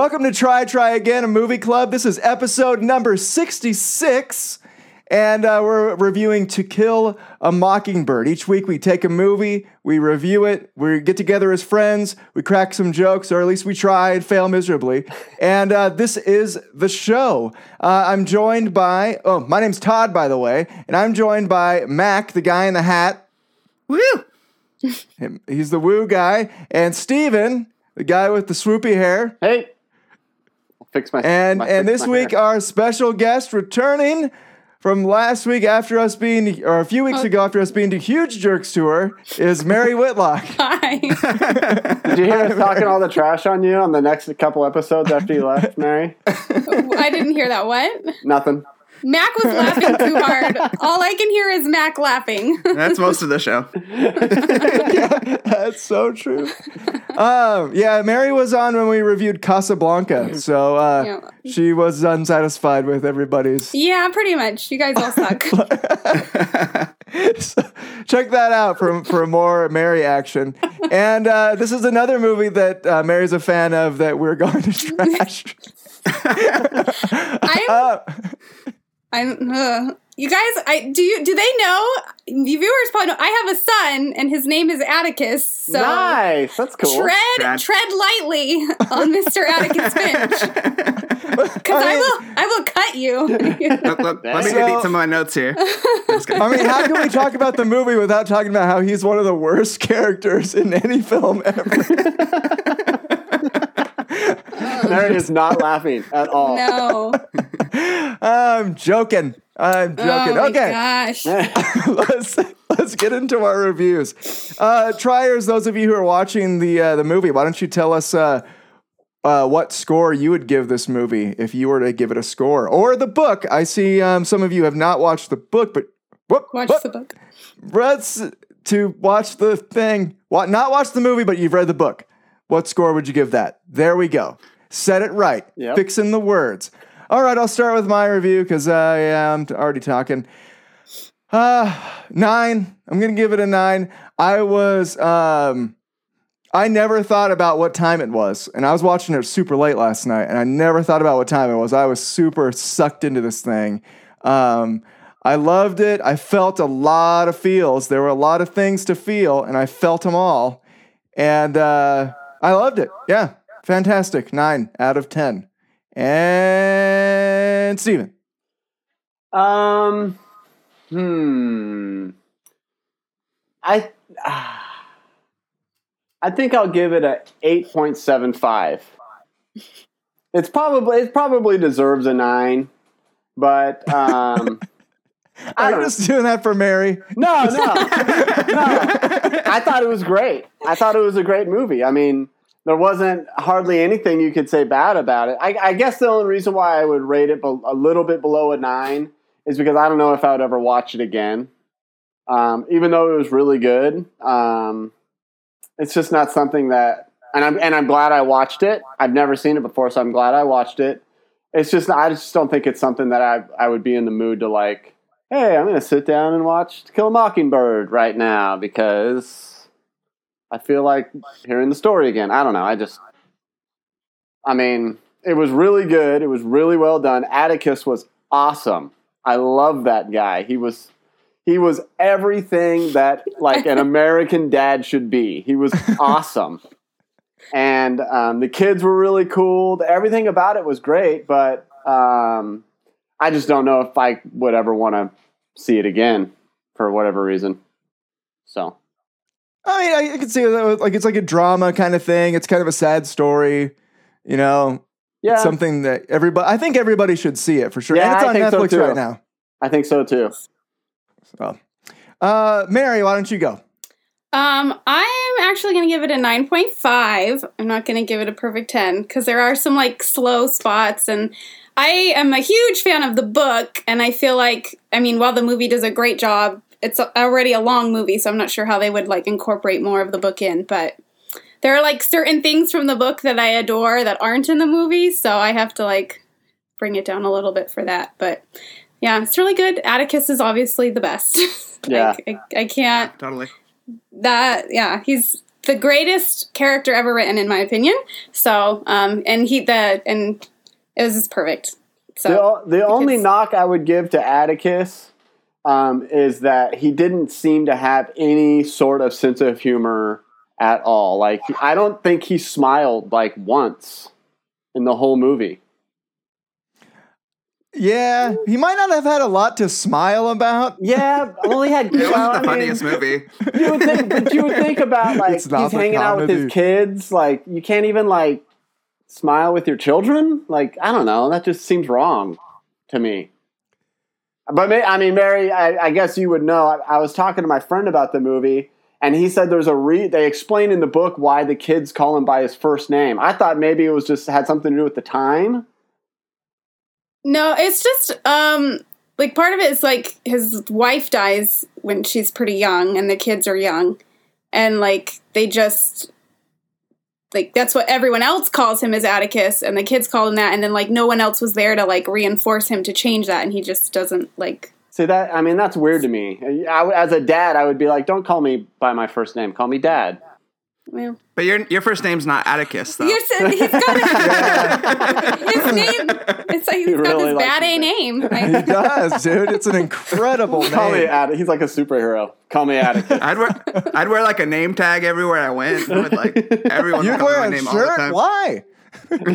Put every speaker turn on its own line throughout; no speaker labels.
Welcome to Try Try Again, a movie club. This is episode number 66, and uh, we're reviewing To Kill a Mockingbird. Each week we take a movie, we review it, we get together as friends, we crack some jokes, or at least we try and fail miserably. And uh, this is the show. Uh, I'm joined by, oh, my name's Todd, by the way, and I'm joined by Mac, the guy in the hat.
Woo!
Him- He's the woo guy, and Steven, the guy with the swoopy hair.
Hey, I'll fix my
And
my-
and this week
hair.
our special guest returning from last week after us being or a few weeks oh. ago after us being to huge jerks tour is Mary Whitlock.
Hi.
Did you hear us talking all the trash on you on the next couple episodes after you left, Mary?
I didn't hear that. What?
Nothing.
Mac was laughing too hard. All I can hear is Mac laughing.
That's most of the show.
That's so true. Um, yeah, Mary was on when we reviewed Casablanca, so uh,
Yeah.
she was unsatisfied with everybody's.
Yeah, pretty much. You guys all suck.
So check that out for for more Mary action. And uh, this is another movie that uh, Mary's a fan of that we're going to trash.
I'm.
Uh,
I'm. Uh, you guys, I do. You do they know? The viewers probably know. I have a son, and his name is Atticus. So
nice. That's cool.
tread
Brad.
tread lightly on Mr. Atticus Finch, because I, will. I will cut you.
Let, let- let me
So-
read some of my notes here.
I mean, how can we talk about the movie without talking about how he's one of the worst characters in any film ever?
Mary is not laughing at all.
no.
I'm joking. I'm joking.
Oh my
okay.
gosh.
let's let's get into our reviews. Uh, triers, those of you who are watching the uh, the movie, why don't you tell us uh, uh, what score you would give this movie if you were to give it a score, or the book? I see um, some of you have not watched the book, but whoop,
Watch
whoop,
the book.
let's to watch the thing. What? Not watch the movie, but you've read the book. What score would you give that? There we go. Said it right.
Yep.
Fixing the words. All right, I'll start with my review because I am already talking. Uh, nine. I'm gonna give it a nine. I was um, I never thought about what time it was, and I was watching it super late last night, and I never thought about what time it was. I was super sucked into this thing. Um, I loved it. I felt a lot of feels. There were a lot of things to feel, and I felt them all, and uh, I loved it. Yeah, fantastic. Nine out of ten. And Steven.
Um. Hmm. I. ah. I think I'll give it a eight point seven five. It's probably it probably deserves a nine, but um. I don't
just doing that for Mary?
No, no, no. I thought it was great. I thought it was a great movie. I mean, there wasn't hardly anything you could say bad about it. I, I guess the only reason why I would rate it a little bit below a nine is because I don't know if I would ever watch it again. Um, even though it was really good, um, it's just not something that. And I'm and I'm glad I watched it. I've never seen it before, so I'm glad I watched it. It's just I just don't think it's something that I I would be in the mood to like hey, I'm going to sit down and watch To Kill a Mockingbird right now because I feel like hearing the story again. I don't know. I just, I mean, it was really good. It was really well done. Atticus was awesome. I love that guy. He was. He was everything that like an American dad should be. He was awesome, and um, the kids were really cool. Everything about it was great, but um, I just don't know if I would ever want to see it again for whatever reason. So
I mean, I, I can see that. Like, it's like a drama kind of thing. It's kind of a sad story, you know.
yeah,
Something that everybody. I think everybody should see it for sure.
Yeah,
and it's
I
on
think so
Netflix
too.
right now.
I think so too.
So, uh, Mary, why don't you go?
Um, I'm actually going to give it a 9.5. I'm not going to give it a perfect 10 because there are some like slow spots and I am a huge fan of the book and I feel like I mean while the movie does a great job, it's already a long movie so I'm not sure how they would like incorporate more of the book in, but there are like certain things from the book that I adore that aren't in the movie, so I have to like bring it down a little bit for that, but yeah, it's really good. Atticus is obviously the best.
Yeah.
like, I, I can't
Totally.
that yeah he's the greatest character ever written, in my opinion. So, um, and he the and it was just perfect. So
o- the only knock I would give to Atticus um, is that he didn't seem to have any sort of sense of humor at all. Like, I don't think he smiled like once in the whole movie.
Yeah, he might not have had a lot to smile about.
Yeah, well, he had.
It
well,
wasn't the
I mean,
funniest movie.
You would think, but you would think about like he's
the
hanging out with his kids. Like, you can't even like smile with your children. Like, I don't know. That just seems wrong to me. But I mean, Mary, I, I guess you would know. I, I was talking to my friend about the movie, and he said there's a re. They explain in the book why the kids call him by his first name. I thought maybe it was just had something to do with the time.
no, it's just um like part of it is like his wife dies when she's pretty young, and the kids are young, and like they just like that's what everyone else calls him as Atticus, and the kids call him that, and then like no one else was there to like reinforce him to change that, and he just doesn't like.
See that? I mean, that's weird to me. I, as a dad, I would be like, "Don't call me by my first name. Call me Dad."
Well,
But your your first name's not Atticus, though.
you're saying he's got a, his name. It's like he's
He
got
really
this bad A
name.
name.
He does, dude. It's an incredible name.
Call me. Atticus. He's like a superhero. Call me Atticus.
I'd wear I'd wear like a name tag everywhere I went. With like everyone
You'd wear
my
a
name all the
shirt?
time.
Why?
You're,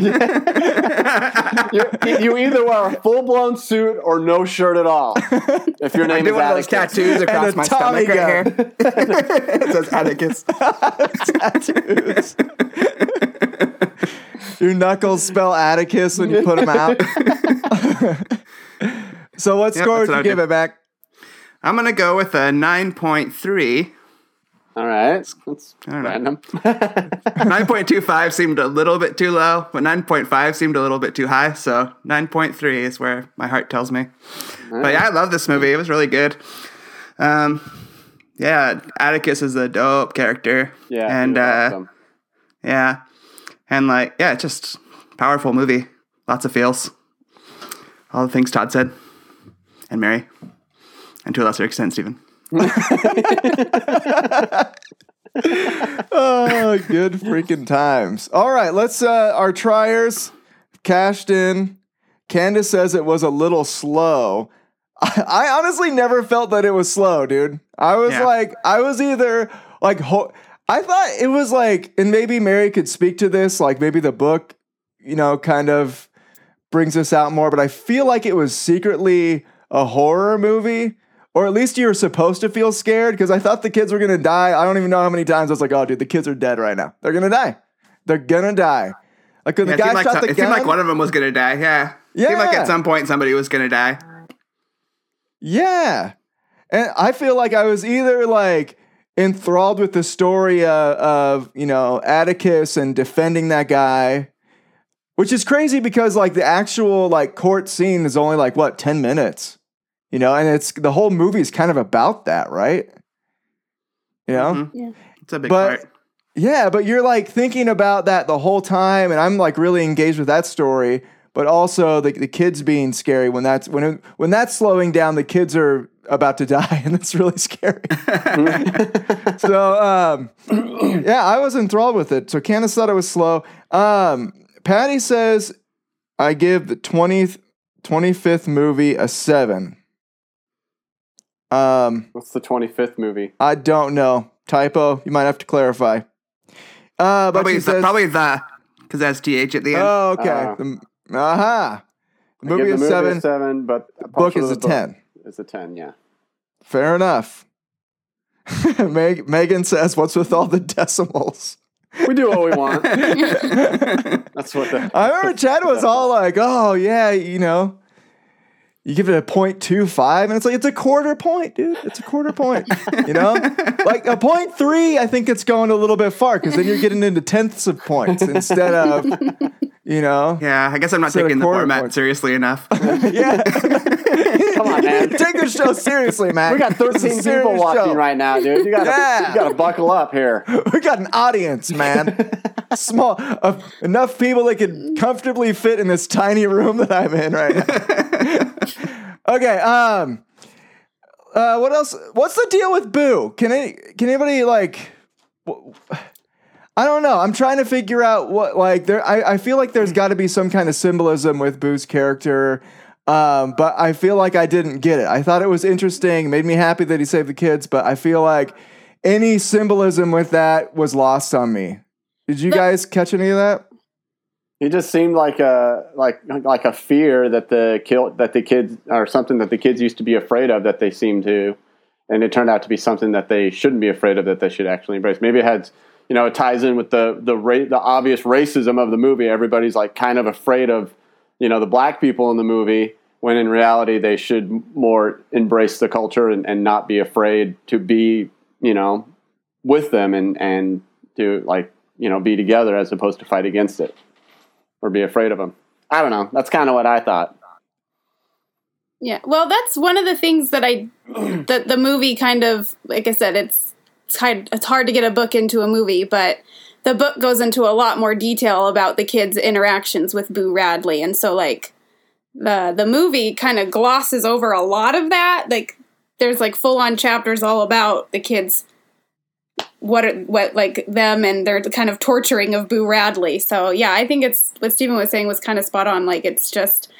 you either wear a full blown suit or no shirt at all. If your
I
name
do
is
one of those
Atticus.
tattoos across
a
my
Tommy
stomach right here. it says Atticus.
Tattoos. Your knuckles spell Atticus when you put them out. so, what
Yep,
score would you give
do.
it back?
I'm gonna go with a 9.3.
All right. That's
don't know.
random.
9.25 seemed a little bit too low, but 9.5 seemed a little bit too high. So 9.3 is where my heart tells me. But yeah, I love this movie. It was really good. Um, yeah, Atticus is a dope character.
yeah.
and uh,
awesome.
yeah, and like yeah, just powerful movie. Lots of feels. All the things Todd said, and Mary, and to a lesser extent, Stephen.
Oh, good freaking times. All right, let's uh our triers cashed in. Candace says it was a little slow. I, I honestly never felt that it was slow, dude. I was
Yeah.
like, I was either like, ho- I thought it was like, and maybe Mary could speak to this, like maybe the book, you know, kind of brings this out more, but I feel like it was secretly a horror movie. Or at least you were supposed to feel scared because I thought the kids were gonna die. I don't even know how many times I was like, "Oh, dude, the kids are dead right now. They're gonna die. They're gonna die." Like
Yeah,
the
it
guy
seemed, like,
shot
so-
the
it
gun.
seemed like one of them was gonna die. Yeah, It seemed like at some point somebody was gonna die.
Yeah. And I feel like I was either like enthralled with the story uh, of, you know, Atticus and defending that guy, which is crazy because like the actual like court scene is only like what, 10 minutes. You know, and it's the whole movie is kind of about that, right? You know?
Mhm.
Yeah.
It's a big
But-
part.
Yeah, but you're like thinking about that the whole time, and I'm like really engaged with that story. But also the, the kids being scary when that's when it, when that's slowing down, the kids are about to die, and that's really scary. so um, yeah, I was enthralled with it. So Candace thought it was slow. Um, Patty says I give the 20th, 25th movie a seven. Um,
What's the 25th movie?
I don't know. Typo. You might have to clarify. Uh, but
Probably the,
says,
probably the because that's th at the end.
Oh, okay.
Uh,
The- aha. The
I give
movie
the
is
movie
seven.
a seven, but a
book is a
the
ten.
Is a ten, yeah.
Fair enough. Meg- Megan says, "What's with all the decimals?"
We do what we want. That's what the.
I remember Chad was all like, "Oh yeah, you know." You give it a point two five, and it's like it's a quarter point, dude. It's a quarter point. You know, like a point three. I think it's going a little bit far because then you're getting into tenths of points instead of, you know,
yeah, I guess I'm not
Instead of
taking the
quarter
format
points.
seriously enough.
yeah.
Come on, man.
Take the show seriously, man.
We got 13 people watching right now, dude. You gotta,
Yeah.
you gotta buckle up here.
We got an audience, man. Small, uh, enough people that could comfortably fit in this tiny room that I'm in right now. okay. Um. Uh. What else? What's the deal with Boo? Can any? Can anybody like? wh- I don't know. I'm trying to figure out what like there. I, I feel like there's got to be some kind of symbolism with Boo's character, um, but I feel like I didn't get it. I thought it was interesting, made me happy that he saved the kids, but I feel like any symbolism with that was lost on me. Did you guys catch any of that?
He just seemed like a like like a fear that the kill that the kids or something that the kids used to be afraid of that they seemed to, and it turned out to be something that they shouldn't be afraid of that they should actually embrace. Maybe it had you know, it ties in with the the ra- the obvious racism of the movie. Everybody's like kind of afraid of, you know, the black people in the movie when in reality they should more embrace the culture and, and not be afraid to be, you know, with them and and to like, you know, be together as opposed to fight against it or be afraid of them. I don't know. That's kind of what I thought.
Yeah. Well, that's one of the things that I that the movie kind of like I said it's it's hard, it's hard to get a book into a movie, but the book goes into a lot more detail about the kids' interactions with Boo Radley, and so like the the movie kind of glosses over a lot of that. Like there's like full on chapters all about the kids what what like them and their kind of torturing of Boo Radley. So yeah, I think it's what Stephen was saying was kind of spot on. Like it's just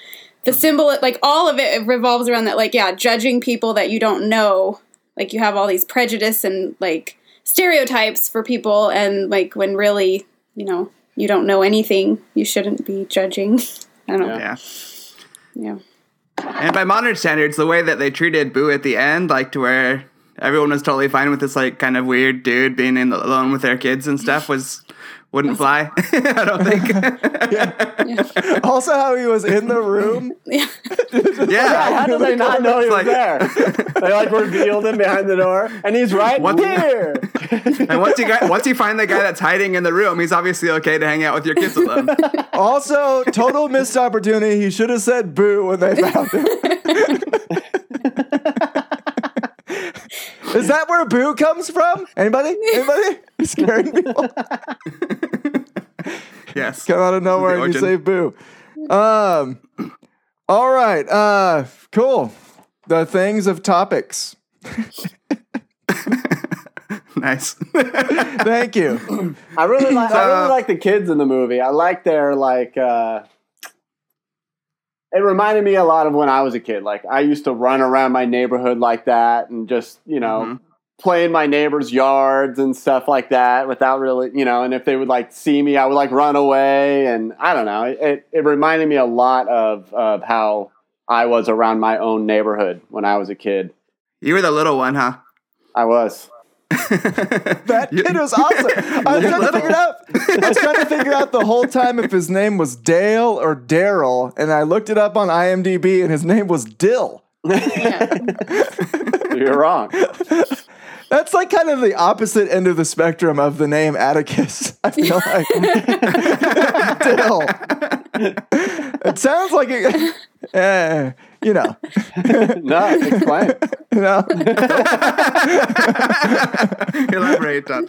the symbol, like all of it revolves around that. Like yeah, judging people that you don't know like you have all these prejudice and like stereotypes for people and like when really you know you don't know anything you shouldn't be judging. I don't know.
Yeah.
yeah.
And by modern standards, the way that they treated Boo at the end, like to where everyone was totally fine with this like kind of weird dude being in the, alone with their kids and stuff was wouldn't fly. I don't think.
Also, how he was in the room.
yeah
yeah.
How did they not know he was
Like-
there? they like revealed him behind the door, and he's right
What-
here.
And once you got once you find the guy that's hiding in the room, he's obviously okay to hang out with your kids alone.
Also, total missed opportunity. He should have said boo when they found him. Is that where boo comes from? Anybody? Anybody? He's scaring people.
Yes.
Come out of nowhere and you
origin.
say boo. Um. All right. Uh. Cool. The things of topics.
Nice.
Thank you.
I really like. I really like the kids in the movie. I like their like. uh It reminded me a lot of when I was a kid. Like I used to run around my neighborhood like that, and just you know.
Mhm.
play in my neighbors' yards and stuff like that without really, you know, and if they would like see me, I would like run away. And I don't know. It, it reminded me a lot of, of how I was around my own neighborhood when I was a kid.
you were the little one, huh?
I was.
That kid was awesome. I was trying to figure it out. I was trying to figure out the whole time if his name was Dale or Daryl, and I looked it up on IMDb, and his name was Dill.
yeah
You're wrong.
That's like kind of the opposite end of the spectrum of the name Atticus. I feel like Dill. It sounds like it. Eh, you know,
No, explain.
you know.
Elaborate on.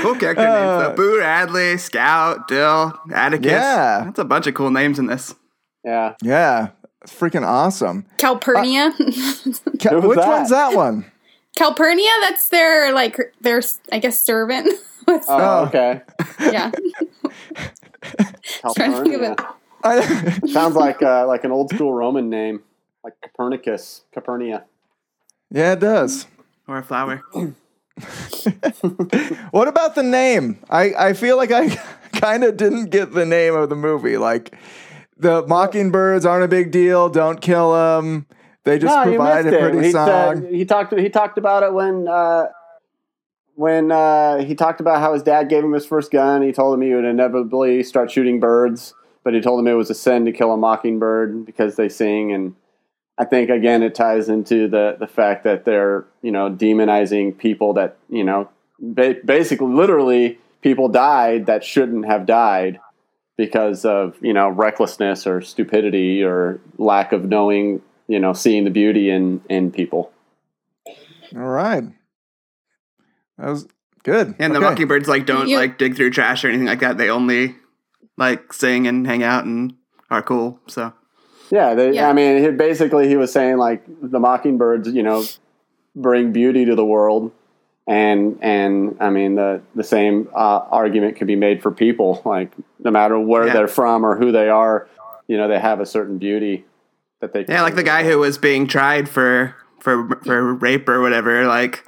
cool character names.
Uh,
So Boo Radley, Scout, Dill, Atticus.
Yeah.
That's a bunch of cool names in this.
Yeah.
Yeah, freaking awesome.
calpurnia
Ca-
Who was
Which
that?
one's that one?
calpurnia that's their like their i guess servant What's-
Oh,
Oh.
okay.
yeah Trying to think of it.
I,
Sounds like uh, like an old school Roman name, like Copernicus, Capernia.
yeah, it does.
Or a flower.
What about the name? I, I feel like I kind of didn't get the name of the movie. Like, the mockingbirds aren't a big deal. Don't kill them. They just
no,
provide a pretty
it. He,
song.
said- he talked. He talked about it when uh, when uh, he talked about how his dad gave him his first gun. He told him he would inevitably start shooting birds, but he told him it was a sin to kill a mockingbird because they sing. And I think again, it ties into the the fact that they're you know demonizing people that you know ba- basically literally people died that shouldn't have died because of you know recklessness or stupidity or lack of knowing you know seeing the beauty in in people
All right. That was good.
And the mockingbirds like don't
You-
like dig through trash or anything like that. They only like sing and hang out and are cool. So
yeah, they,
Yeah.
i mean he, basically he was saying like the mockingbirds you know bring beauty to the world. And and I mean the the same uh, argument could be made for people. Like no matter where
Yeah.
they're from or who they are, you know, they have a certain beauty that they.
Yeah, like the guy who was being tried for for for rape or whatever. Like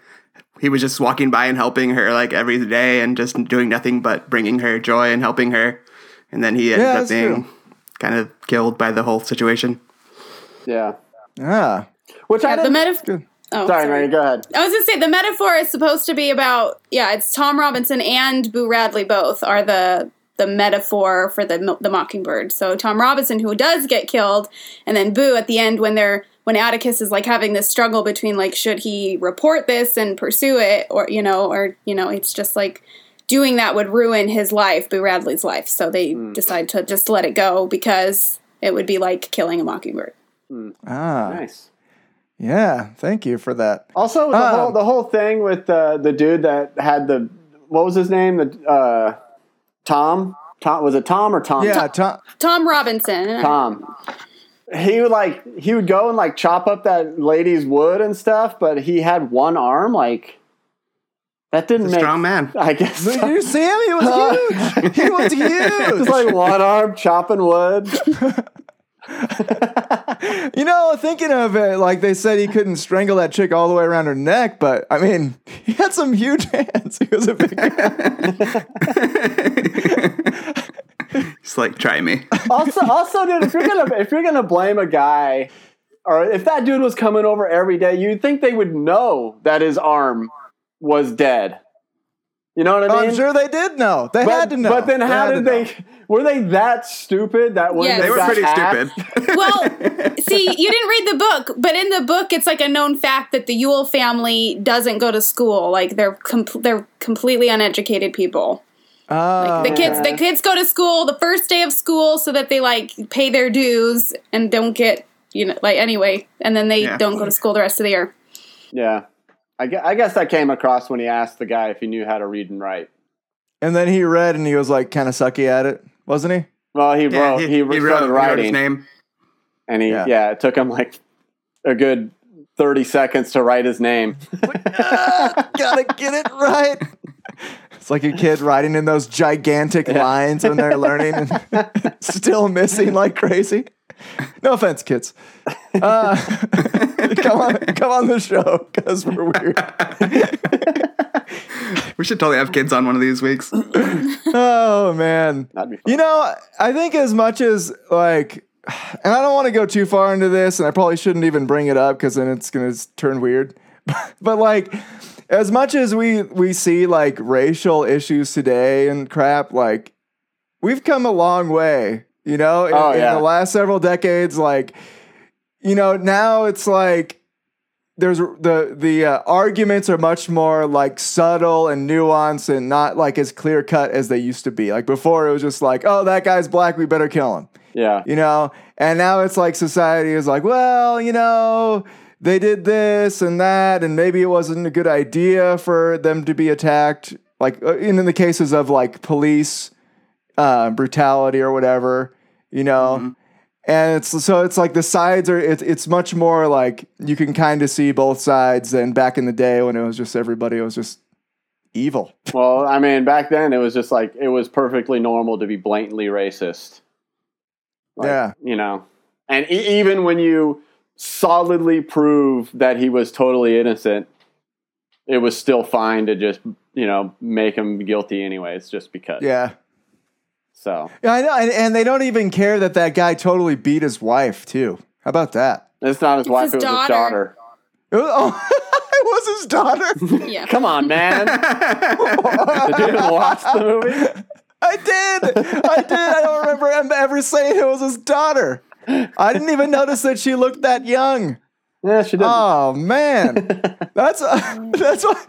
he was just walking by and helping her like every day and just doing nothing but bringing her joy and helping her. And then he ended
Yeah,
up being
true.
kind of killed by the whole situation.
Yeah.
Yeah.
Which I
the
didn't.
metaphor. Oh,
sorry, Mary. Go ahead.
I was gonna say the metaphor is supposed to be about yeah, it's Tom Robinson and Boo Radley both are the the metaphor for the the mockingbird. So Tom Robinson who does get killed, and then Boo at the end when they're when Atticus is like having this struggle between like should he report this and pursue it or you know or you know it's just like doing that would ruin his life, Boo Radley's life. So they decide to just let it go because it would be like killing a mockingbird.
ah,
Nice.
yeah. Thank you for that.
Also, the,
Um,
whole, the whole thing with uh, the dude that had the what was his name? The uh, Tom. Tom was it Tom or Tom?
Yeah, Tom.
Tom Robinson.
Tom. He would like he would go and like chop up that lady's wood and stuff, but he had one arm. Like that didn't
He's a
make.
strong man.
I guess
Did
so.
you see him? He was huge. He was huge.
It's like one arm chopping wood.
You know, thinking of it, like they said he couldn't strangle that chick all the way around her neck, but I mean, he had some huge hands. He was a big guy.
He's like, try me.
also, also, dude, if you're gonna if you're gonna blame a guy, or if that dude was coming over every day, you'd think they would know that his arm was dead. You know what I oh, mean?
I'm sure they did know. They
But,
had to know.
but then how
had
did they?
know.
Were they that stupid that when
Yes.
they,
They were pretty
hacked-
stupid.
well, see, you didn't read the book, but in the book, it's like a known fact that the Ewell family doesn't go to school. Like they're com- they're completely uneducated people.
Oh,
The kids
Okay.
the kids go to school the first day of school so that they like pay their dues and don't get you know like anyway, and then they
Yeah.
don't go to school the rest of the year.
Yeah, I, gue- I guess that came across when he asked the guy if he knew how to read and write.
and then he read and he was like kind of sucky at it, wasn't he?
Well, he
Yeah,
wrote. He,
wrote,
started
he wrote
writing,
his name.
and he
Yeah.
yeah. it took him like a good thirty seconds to write his name.
Gotta get it right. It's like a kid riding in those gigantic lines when they're learning and still missing like crazy. No offense, kids. Uh, come on, come on the show because we're weird.
We should totally have kids on one of these weeks.
Oh man,
That'd be fun.
You know, I think as much as like, and I don't want to go too far into this, and I probably shouldn't even bring it up because then it's gonna turn weird. but like, as much as we we see like racial issues today and crap, like we've come a long way. You know, in,
Oh,
in the last several decades, like, you know, now it's like there's the the uh, arguments are much more like subtle and nuanced and not like as clear cut as they used to be. Like before, it was just like, oh, that guy's black, we better kill him,
yeah,
you know. And now it's like society is like, well, you know, they did this and that, and maybe it wasn't a good idea for them to be attacked. Like uh, in the cases of like police uh, brutality or whatever, you know. And it's so it's like the sides are it's it's much more like you can kind of see both sides than back in the day when it was just everybody was just evil.
Well, I mean, back then it was just like it was perfectly normal to be blatantly racist. Like,
Yeah.
you know, and e- even when you solidly prove that he was totally innocent, it was still fine to just you know make him guilty anyways, just because.
Yeah.
So
Yeah, I know, and, and they don't even care that that guy totally beat his wife too. How about that?
it's not his wife;
his
it was his
daughter.
daughter.
It was, oh, it was his daughter.
Yeah.
Come on, man! Did you even watch the movie?
I did. I did. I don't remember him ever saying it was his daughter. I didn't even notice that she looked that young.
Yeah, she did.
Oh man, that's that's why.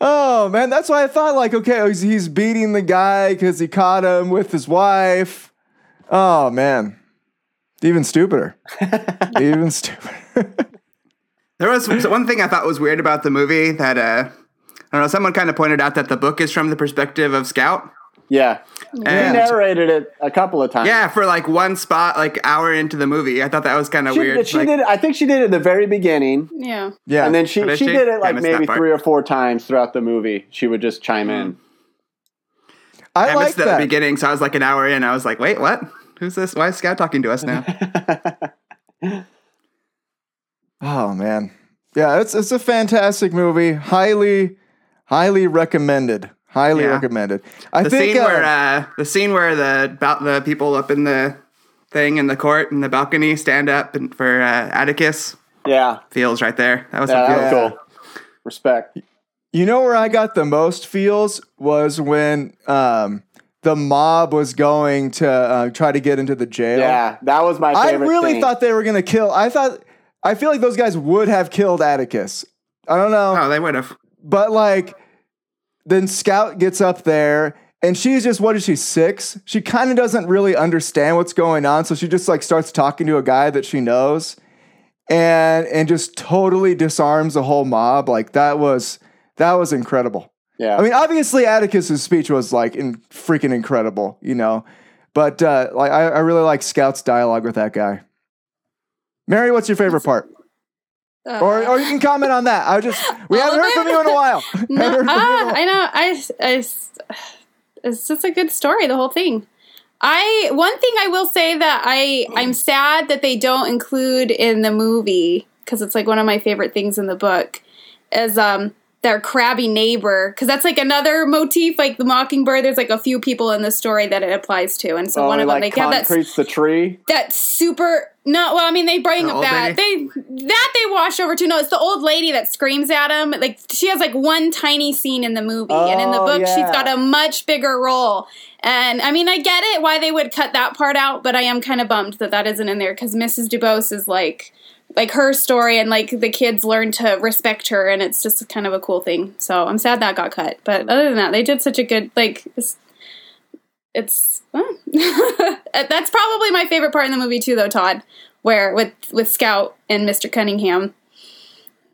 Oh man, that's why I thought like, okay, he's, he's beating the guy because he caught him with his wife. Oh man, even stupider. even stupider.
There was one thing I thought was weird about the movie that uh, I don't know. Someone kind of pointed out that the book is from the perspective of Scout,
Yeah. He
And-
narrated it a couple of times.
Yeah, for like one spot, like hour into the movie, I thought that was kind of weird.
she
like,
did. I think she did it at the very beginning,
Yeah.
Yeah.
and then she
did
she
she?
did it like maybe three or four times throughout the movie. She would just chime in.
I,
I
like
missed the beginning, so I was like an hour in. I was like, wait, what? Who's this? Why is Scout talking to us now?
Oh man, yeah, it's it's a fantastic movie. Highly, highly recommended. Highly
Yeah.
recommended. I
the
think
scene
uh,
where uh, the scene where the about the people up in the thing in the court in the balcony stand up and for uh, Atticus
Yeah,
feels right there. That was
yeah,
a
that
good.
cool. Respect.
you know where I got the most feels was when um, the mob was going to uh, try to get into the jail.
Yeah, that was my
I really
scene.
thought they were gonna kill. I thought. I feel like those guys would have killed Atticus. I don't know.
Oh, they would have.
But like, then Scout gets up there and she's just, what is she, six? She kind of doesn't really understand what's going on. So she just like starts talking to a guy that she knows and and just totally disarms the whole mob. Like that was that was incredible.
Yeah,
I mean, obviously Atticus's speech was like in freaking incredible, you know. But uh, like I, I really like Scout's dialogue with that guy. Mary, what's your favorite part?
Uh,
Or, or you can comment on that. I just we haven't heard from you in a while.
no,
Haven't heard from you in a
ah,
while.
I know. I, I, it's just a good story. The whole thing. I one thing I will say that I I'm sad that they don't include in the movie because it's like one of my favorite things in the book is um their crabby neighbor because that's like another motif like the mockingbird there's like a few people in the story that it applies to and so
oh,
one of them
like
they have that
the tree.
that super no well i mean they bring
The
up that. They that they wash over too. No it's the old lady that screams at him like she has like one tiny scene in the movie and in the
Oh,
book she's got a much bigger role. And i mean i get it why they would cut that part out but i am kind of bummed that that isn't in there because mrs dubose is like like her story and like the kids learn to respect her and it's just kind of a cool thing. So i'm sad that got cut. But other than that they did such a good like it's, it's that's probably my favorite part in the movie too though todd where with with scout and mr cunningham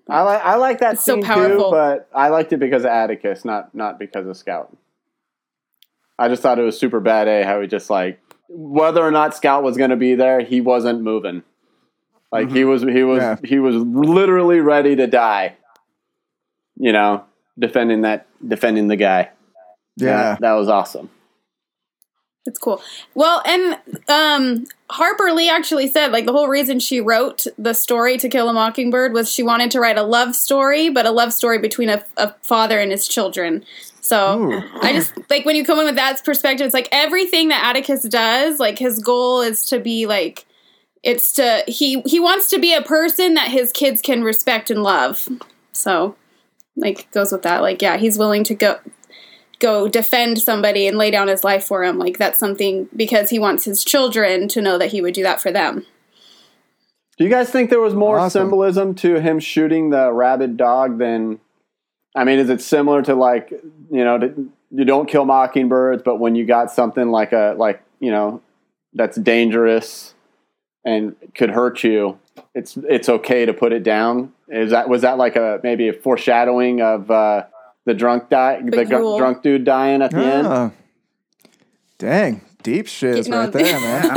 I like I like that
It's so
scene
powerful.
too, but I liked it because of Atticus, not not because of Scout. I just thought it was super bad A how he just like whether or not Scout was going to be there, he wasn't moving. Like he mm-hmm. was he was
Yeah.
he was literally ready to die. You know, defending that defending the guy.
Yeah.
that, that was awesome.
It's cool. Well, and um, Harper Lee actually said like the whole reason she wrote the story to Kill a Mockingbird was she wanted to write a love story, but a love story between a, a father and his children. So
Ooh.
I just like when you come in with that perspective, it's like everything that Atticus does, like his goal is to be like it's to he he wants to be a person that his kids can respect and love. So like goes with that. Like yeah, he's willing to go go defend somebody and lay down his life for him. Like that's something because he wants his children to know that he would do that for them.
Do you guys think there was more
Awesome.
symbolism to him shooting the rabid dog than? I mean, is it similar to like you know to, you don't kill mockingbirds, but when you got something like a like you know that's dangerous and could hurt you, it's it's okay to put it down. Is that was that like a maybe a foreshadowing of uh, the drunk die the
Big
drunk dude dying at the end?
Ah. Dang, deep shiz
Getting
right there, man.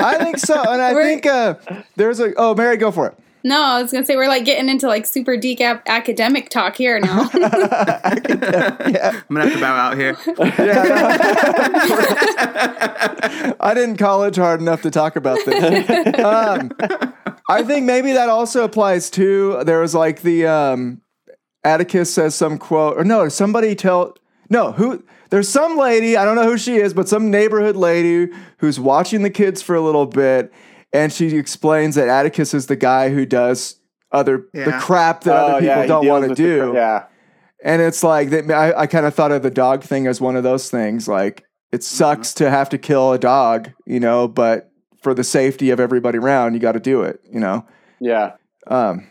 I think so, and I
We're-
think uh, there's a. Oh, Mary, go for it.
No, I was gonna say we're like getting into like super deep academic talk here now. yeah.
I'm gonna have to bow out here.
I didn't college hard enough to talk about this. um, I think maybe that also applies to there was like the um, Atticus says some quote or no somebody tell no who there's some lady I don't know who she is but some neighborhood lady who's watching the kids for a little bit and she explains that Atticus is the guy who does other the crap that
Oh,
other people
yeah,
don't want to do.
cr- yeah.
And it's like that, I, I kind of thought of the dog thing as one of those things. Like it sucks to have to kill a dog, you know, but for the safety of everybody around, you got to do it, you know.
Yeah.
Um,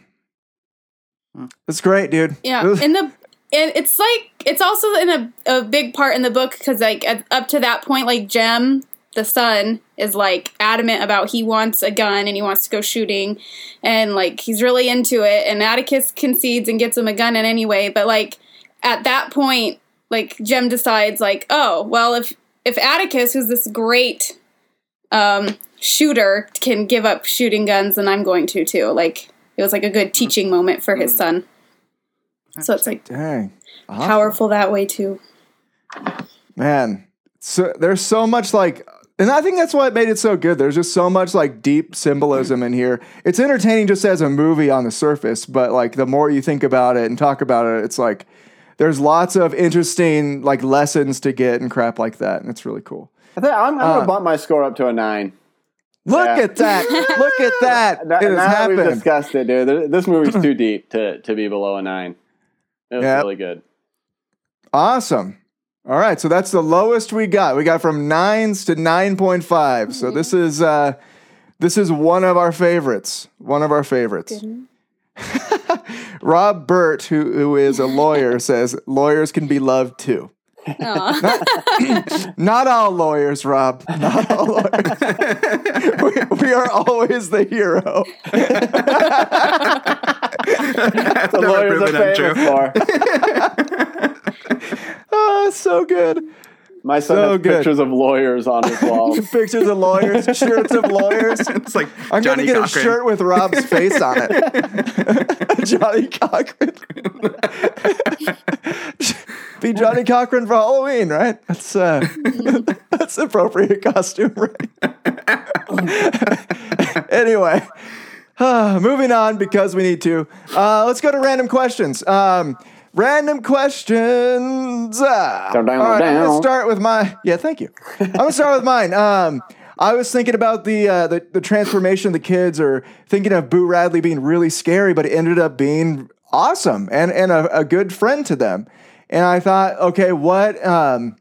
it's great, dude.
Yeah, in the and it's like it's also in a, a big part in the book because like at, up to that point, like Jem, the son, is like adamant about he wants a gun and he wants to go shooting, and like he's really into it. And Atticus concedes and gets him a gun in anyway. But like at that point, like Jem decides like, oh, well if if Atticus, who's this great um shooter, can give up shooting guns, then I'm going to too. Like it was like a good teaching moment for his son. So it's like
Dang. Awesome.
powerful that way too.
Man, so there's so much like, and I think that's what made it so good. There's just so much like deep symbolism in here. It's entertaining just as a movie on the surface, but like the more you think about it and talk about it, it's like there's lots of interesting like lessons to get and crap like that, and it's really cool.
I think I'm, I'm
Uh.
gonna bump my score up to a nine.
Look
Yeah.
at that! Look at that!
Now,
it has
that we've discussed it, dude. This movie's too deep to, to be below a nine. It was
Yep.
really good.
Awesome. All right, so that's the lowest we got. We got from nines to nine point five. So this is uh, this is one of our favorites. One of our favorites. Rob Burt, who who is a lawyer, says lawyers can be loved too.
Aw.
Not all lawyers, Rob. Not all lawyers. we, we are always the hero.
That's
The
never
lawyers
proven
are
untrue.
Famous for.
Oh, so good.
My son
So
has
good.
pictures of lawyers on his wall.
Pictures of lawyers, shirts of lawyers.
It's like
I'm
Johnnie
gonna get
Cochran.
a shirt with Rob's face on it. Johnnie Cochran. Be Johnnie Cochran for Halloween, right? That's uh, that's appropriate costume, right? anyway, uh, moving on because we need to. Uh, let's go to random questions. Um, random questions. Uh,
Down, down,
all right, I'm gonna start with my. Yeah, thank you. I'm gonna start with mine. Um, I was thinking about the, uh, the the transformation of the kids, or thinking of Boo Radley being really scary, but it ended up being awesome and and a, a good friend to them. And I thought, okay, what um,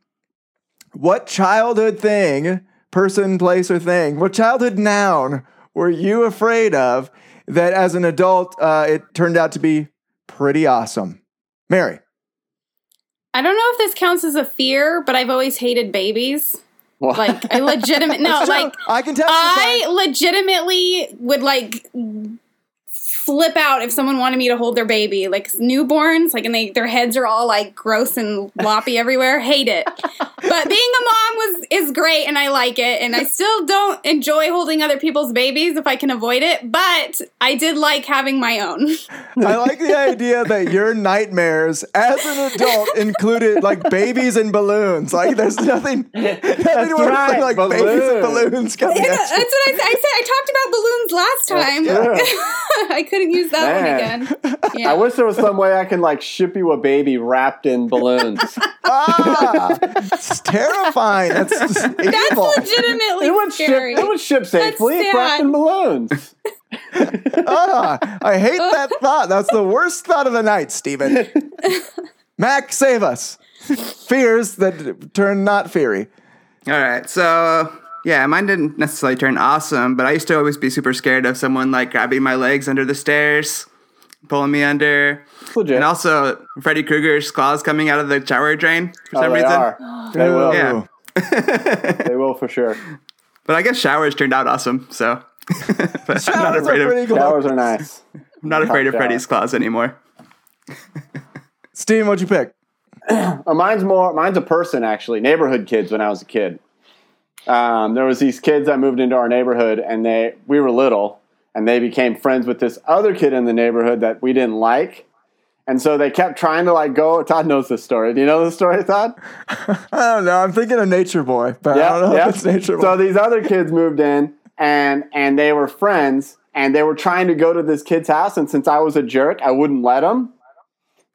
what childhood thing, person, place, or thing, what childhood noun were you afraid of that as an adult uh, it turned out to be pretty awesome? Mary.
I don't know if this counts as a fear, but I've always hated babies.
What?
Like I legitimate no, like
I can tell.
I legitimately would like flip out if someone wanted me to hold their baby, like newborns, like and they their heads are all like gross and loppy everywhere. Hate it. But being a mom was is great and I like it and I still don't enjoy holding other people's babies if I can avoid it, but I did like having my own.
I like the idea that your nightmares as an adult included like babies and balloons. Like there's nothing, nothing worse
right,
than like babies and
balloons.
balloons coming
That's
at
what
you.
I said. I said I talked about balloons last time. Yeah. I couldn't use that
Man.
one again. Yeah.
I wish there was some way I can like ship you a baby wrapped in balloons.
Ah, it's terrifying. That's just
That's
evil.
legitimately
it would ship.
scary.
It would ship safely. Wrapped in balloons.
Ah, I hate that thought. That's the worst thought of the night, Steven. Mac, save us. Fears that turn not fiery.
All right, so yeah, mine didn't necessarily turn awesome, but I used to always be super scared of someone like grabbing my legs under the stairs, pulling me under,
Legit.
and also Freddy Krueger's claws coming out of the shower drain for
Oh,
some
they
reason.
are. They will.
Yeah.
They will for sure.
But I guess showers turned out awesome, so but I'm not
Showers are
afraid of
pretty cool.
Showers are nice.
I'm not afraid of
Shower.
Freddy's claws anymore.
Steve, what'd you pick?
Uh, mine's more. Mine's a person actually. Neighborhood kids when I was a kid. Um, there was these kids that moved into our neighborhood, and they we were little, and they became friends with this other kid in the neighborhood that we didn't like, and so they kept trying to like go. Todd knows this story. Do you know the story, Todd?
I don't know. I'm thinking of Nature Boy, but I don't know if it's Nature Boy.
So these other kids moved in, and and they were friends, and they were trying to go to this kid's house, and since I was a jerk, I wouldn't let them.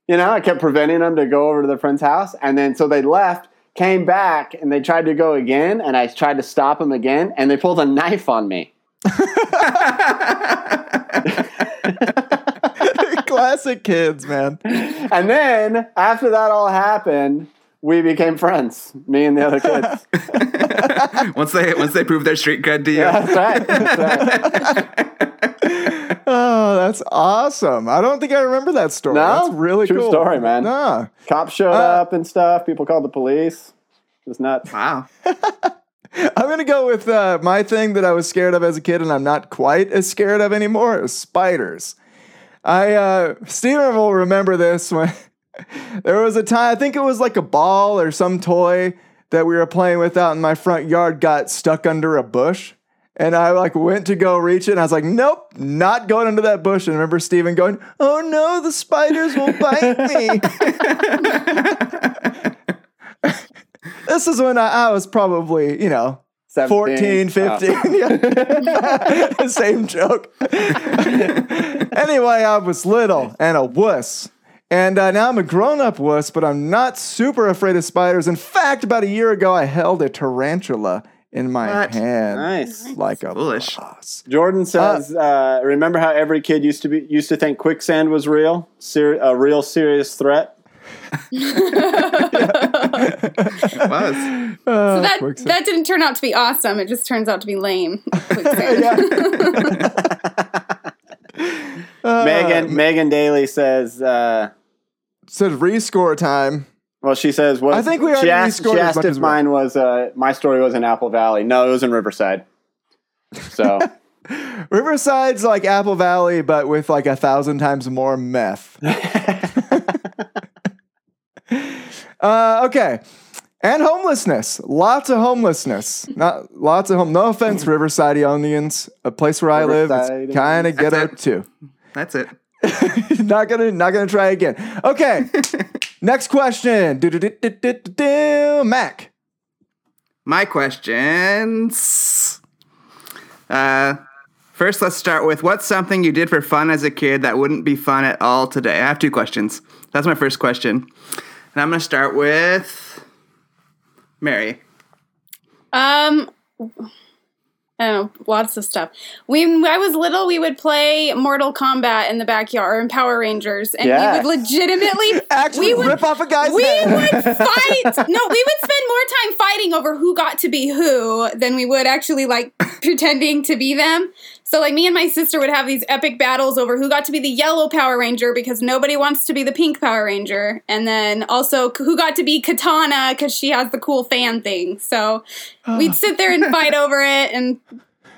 You know, I kept preventing them to go over to their friend's house, and then so they left, came back, and they tried to go again, and I tried to stop them again, and they pulled a knife on me.
Classic kids, man.
And then after that all happened, we became friends, me and the other kids.
once they once they prove their street cred to you.
That's right. That's right.
Oh, that's awesome. I don't think I remember that story.
No?
That's really
True
cool.
story, man.
Nah.
Cops showed
Uh,
up and stuff. People called the police. It was nuts.
Wow.
I'm gonna go with uh, my thing that I was scared of as a kid, and I'm not quite as scared of anymore. Is spiders. I uh, Steven will remember this when there was a time I think it was like a ball or some toy that we were playing with out in my front yard got stuck under a bush. And I like went to go reach it, and I was like, "Nope, not going under that bush." And I remember Steven going, "Oh no, the spiders will bite me." this is when I, I was probably, you know, 14, 15. Yeah. Same joke. anyway, I was little and a wuss. And uh, now I'm a grown up wuss, but I'm not super afraid of spiders. In fact, about a year ago, I held a tarantula in my
What?
hand.
Nice.
Like a
Foolish.
boss.
Jordan says, uh, "Remember how every kid used to be used to think quicksand was real, Ser- a real serious threat."
It was.
Uh,
So that
quicksand.
that didn't turn out to be awesome. It just turns out to be lame.
Uh,
Megan Megan Daly says, uh,
said rescore time.
"Well, she says, what?"
I think we
she
already
asked,
rescored
she
as
asked
much
if
as we-
mine was uh, my story was in Apple Valley. No, it was in Riverside. So
Riverside's like Apple Valley, but with like a thousand times more meth. uh, okay. And homelessness. Lots of homelessness. Not lots of home. No offense, Riversideonians. A place where I live. It's kind of ghetto too.
That's it.
not gonna not gonna try again. Okay. Next question. Mac.
My questions. Uh, first, let's start with what's something you did for fun as a kid that wouldn't be fun at all today? I have two questions. That's my first question. And I'm going to start with Mary.
Um, I don't know, lots of stuff. When I was little, we would play Mortal Kombat in the backyard and Power Rangers, and
Yes.
we would legitimately
Actually,
we would
rip off a guy's
we
head.
would fight. No, we would spend more time fighting over who got to be who than we would actually like pretending to be them. So like me and my sister would have these epic battles over who got to be the yellow Power Ranger because nobody wants to be the pink Power Ranger, and then also who got to be Katana because she has the cool fan thing. So we'd sit there and fight over it, and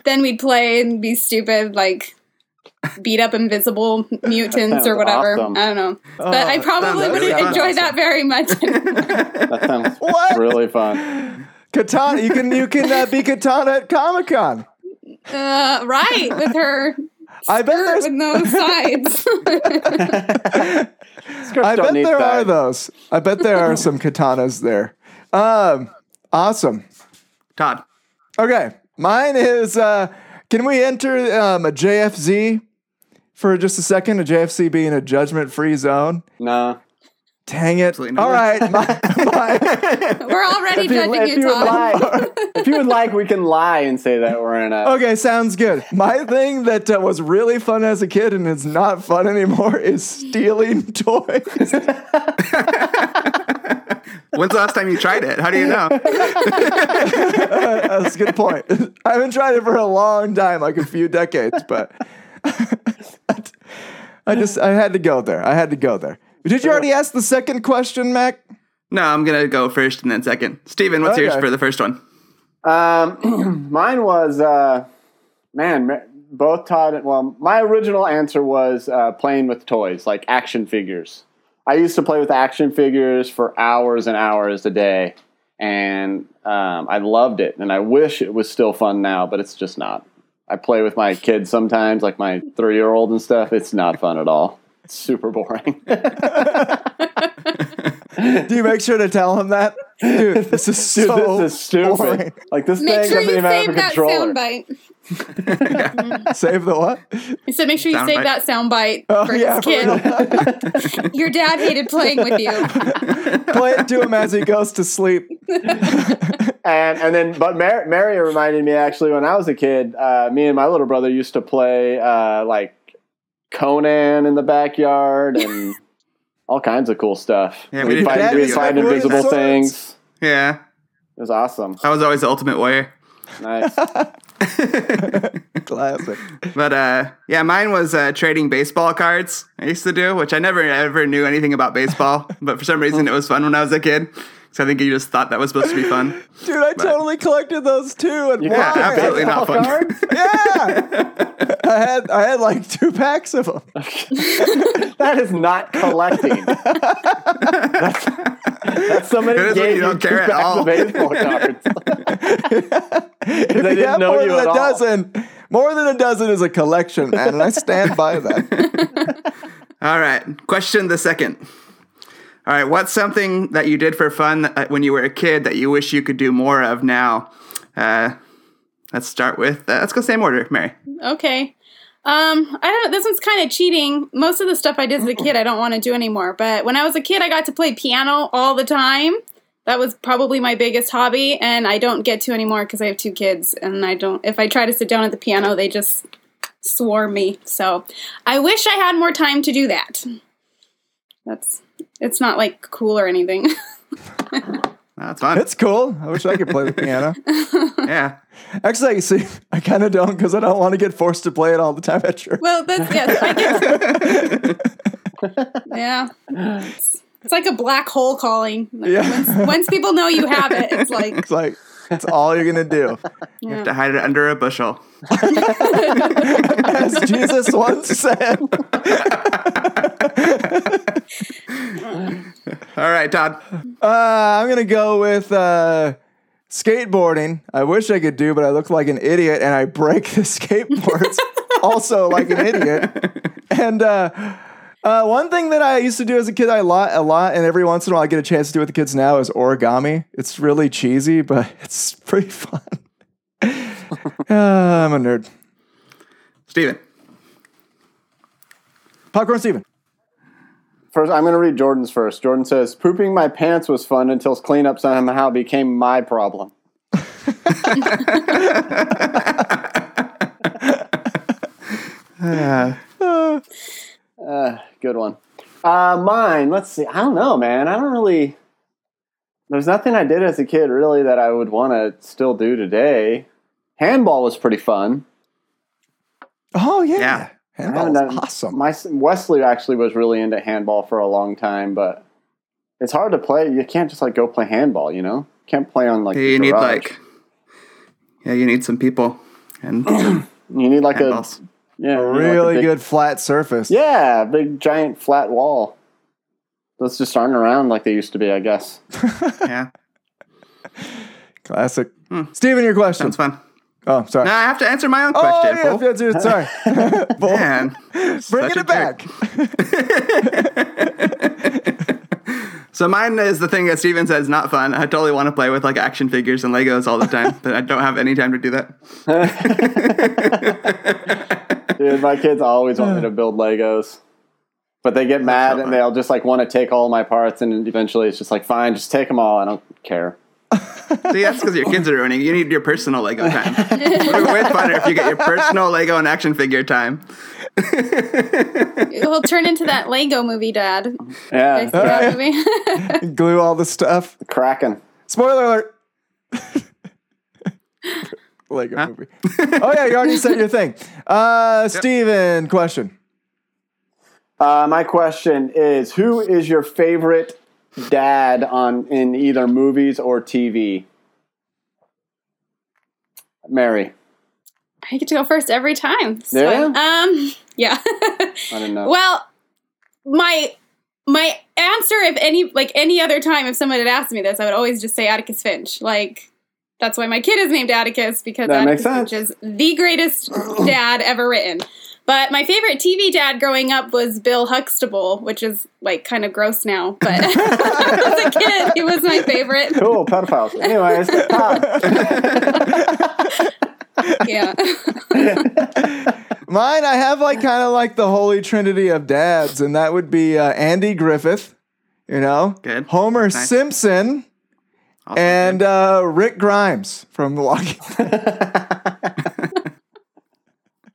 then we'd play and be stupid like. Beat up invisible mutants or whatever.
awesome.
I don't know, but I probably
sounds
would
really fun.
enjoy that very much.
that sounds
What?
really fun.
Katana. You can you can uh, be Katana at Comic Con.
Uh, right, with her
I bet
skirt
there's
with no sides.
I bet
need
there are those. I bet there are some katanas there. Um, awesome.
Todd.
Okay, mine is. Uh, can we enter um, a JFZ for just a second? A JFZ being a judgment-free zone.
No.
Dang it!
Absolutely.
All right, my, my,
We're already
If you,
judging
if
you,
you would like, if you would like, we can lie and say that we're in a.
okay, sounds good. My thing that uh, was really fun as a kid and is not fun anymore is stealing toys.
When's the last time you tried it? How do you know?
That's a good point. I haven't tried it for a long time, like a few decades, but I just I had to go there. I had to go there. Did you already ask the second question, Mac?
No, I'm going to go first and then second. Steven, what's yours for the first one?
Um, mine was, uh, man, both Todd and, well, my original answer was uh, playing with toys, like action figures. I used to play with action figures for hours and hours a day, and um, I loved it. And I wish it was still fun now, but it's just not. I play with my kids sometimes, like my three year old and stuff. It's not fun at all. It's super boring.
Do you make sure to tell him that? Dude, this is
Dude,
so
this is stupid.
boring.
Like this
Make
thing
sure
doesn't
you
even have
save
a
that
controller.
soundbite.
Save the what?
You said make sure you save
Soundbite.
that soundbite
Oh,
for
yeah,
his
for
kid. Your dad hated playing with you.
Play it to him as he goes to sleep.
And and then, but Mar- Mary reminded me actually when I was a kid, uh, me and my little brother used to play uh, like Conan in the backyard and all kinds of cool stuff.
Yeah, we
we'd
did
fight,
that.
we'd
Daddy's
fight
like wood and
invisible
swords.
things.
Yeah,
It was awesome.
I was always the ultimate warrior.
Nice.
Classic.
But uh, yeah, mine was uh, trading baseball cards. I used to do, which I never ever knew anything about baseball, but for some reason it was fun when I was a kid. So I think you just thought that was supposed to be fun.
Dude, I totally collected those too. And
You
Yeah,
why?
absolutely not fun.
cards?
Yeah. I had I had like two packs of them.
That is not collecting. that's, that's somebody
It is
gave
you don't
two
care at
packs
all.
of baseball cards.
If
they
you
didn't
have
know
more
you
than
at
a
all.
dozen, more than a dozen is a collection, man, and I stand by that.
All right. Question the second. All right. What's something that you did for fun when you were a kid that you wish you could do more of now? Uh, let's start with, uh, let's go same order, Mary.
Okay. Um, I don't. This one's kind of cheating. Most of the stuff I did as a kid, I don't want to do anymore. But when I was a kid, I got to play piano all the time. That was probably my biggest hobby, and I don't get to anymore because I have two kids, and I don't. If I try to sit down at the piano, they just swarm me. So I wish I had more time to do that. That's. It's not like cool or anything.
That's fun.
It's cool. I wish I could play the piano.
yeah.
Actually, you see, I kind of don't because I don't want to get forced to play it all the time at church.
well, that's yeah. I guess. yeah. It's, it's like a black hole calling.
Yeah.
Once, once people know you have it, it's like
It's like it's all you're gonna do.
You have to hide it under a bushel.
As Jesus once said.
All right, Todd.
Uh, I'm gonna go with uh, skateboarding. I wish I could do, but I look like an idiot, and I break the skateboards also like an idiot. And uh, uh, one thing that I used to do as a kid, I lot a lot, and every once in a while I get a chance to do with the kids now is origami. It's really cheesy, but it's pretty fun. uh, I'm a nerd.
Steven.
Popcorn Steven.
First, I'm going to read Jordan's first. Jordan says, "Pooping my pants was fun until cleanup somehow became my problem." Uh, good one. Uh, mine. Let's see. I don't know, man. I don't really. There's nothing I did as a kid really that I would want to still do today. Handball was pretty fun.
Oh yeah,
Yeah.
I haven't
handball's
done-
awesome.
My Wesley actually was really into handball for a long time, but it's hard to play. You can't just like go play handball. You know, can't play on like. the
You need like, yeah, you need some people and
You need like
handballs.
a yeah,
a
you need, like,
really
big-
good flat surface.
Yeah, big giant flat wall. Those just aren't around like they used to be, I guess.
Yeah,
Classic. Hmm. Steven, your question.
sounds fun.
Oh, sorry.
Now I have to answer my own
oh,
question.
yeah,
fool.
yeah, dude, sorry. Bull.
Man,
Bringing it back.
So mine is the thing that Steven said is not fun. I totally want to play with like action figures and Legos all the time, but I don't have any time to do that.
Dude, my kids always want me to build Legos. But they get mad
so
and they'll just like want to take all my parts and eventually it's just like fine, just take them all. I don't care.
See, that's because your kids are ruining. You need your personal Lego time. It would be way funner if you get your personal Lego and action figure time.
it'll turn into that Lego movie, Dad.
Yeah,
Guys see that movie?
Glue all the stuff.
cracking.
Spoiler alert. Lego movie. Oh yeah, you already said your thing. Uh, Steven, question.
Uh, my question is who is your favorite dad on in either movies or TV? Mary.
I get to go first every time. It's
Yeah?
Um. Yeah.
I don't know.
well, my my answer, if any, like any other time, if someone had asked me this, I would always just say Atticus Finch. Like that's why my kid is named Atticus because
That
Atticus
makes sense.
Finch is the greatest dad ever written. But my favorite TV dad growing up was Bill Huxtable, which is like kind of gross now. But as a kid, he was my favorite.
Cool, pedophiles. Anyways,
Yeah.
Mine, I have like kind of like the holy trinity of dads, and that would be uh, Andy Griffith, you know,
Good.
Homer
Nice.
Simpson,
Also
and uh, Rick Grimes from Milwaukee.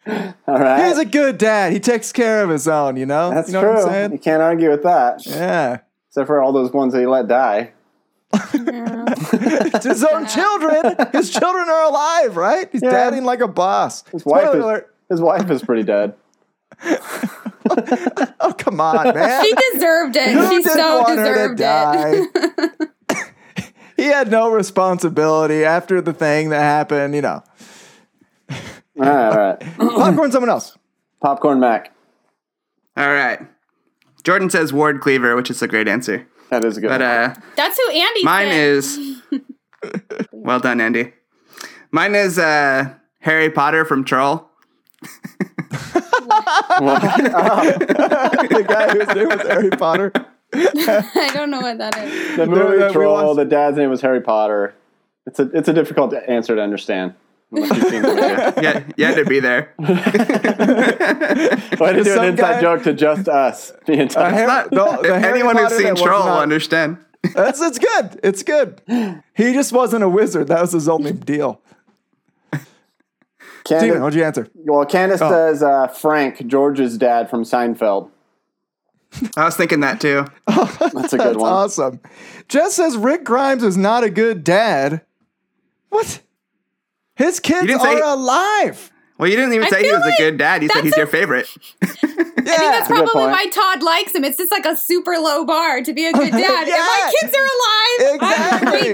All right.
He's a good dad. He takes care of his own, you know.
That's
you know
true.
What I'm
You can't argue with that.
Yeah.
Except for all those ones that he let die.
It's his own children. His children are alive, right? He's
Yeah.
dadding like a boss.
His wife is
alert.
his wife is pretty dead.
Oh, come on, man.
She deserved it.
Who
she
didn't
so
want her to
deserved it.
die? he had no responsibility after the thing that happened, you know.
All right, all right.
Popcorn, someone else.
Popcorn Mac.
All right. Jordan says Ward Cleaver, which is a great answer.
That is a good.
But
one.
uh,
That's who Andy
mine
said.
is. well done, Andy. Mine is uh, Harry Potter from Troll.
the guy whose name was Harry Potter.
I don't know what that is.
the movie
that we
Troll.
watched-
The dad's name was Harry Potter. It's a it's a difficult answer to understand. Unless you've seen the movie.
Yeah, you had to be there.
Way to do an inside
guy-
joke to just us. The entire-
Harry-
Not-
the- the
if
Harry
anyone who's seen
that
Troll will understand.
That's it's good. It's good. He just wasn't a wizard. That was his only deal.
Candace,
Steven, what'd you answer?
well, Candace
Oh.
says uh, Frank, George's dad from Seinfeld.
I was thinking that too.
That's a good
That's
one.
awesome. Jess says Rick Grimes is not a good dad. What? His kids
didn't
are
say-
alive.
Well, you didn't even
I
say he was
like
a good dad. You said he's
a-
your favorite.
Yeah.
That's
a good
probably why Todd likes him. It's just like a super low bar to be a good dad. If my kids are alive, I'm a great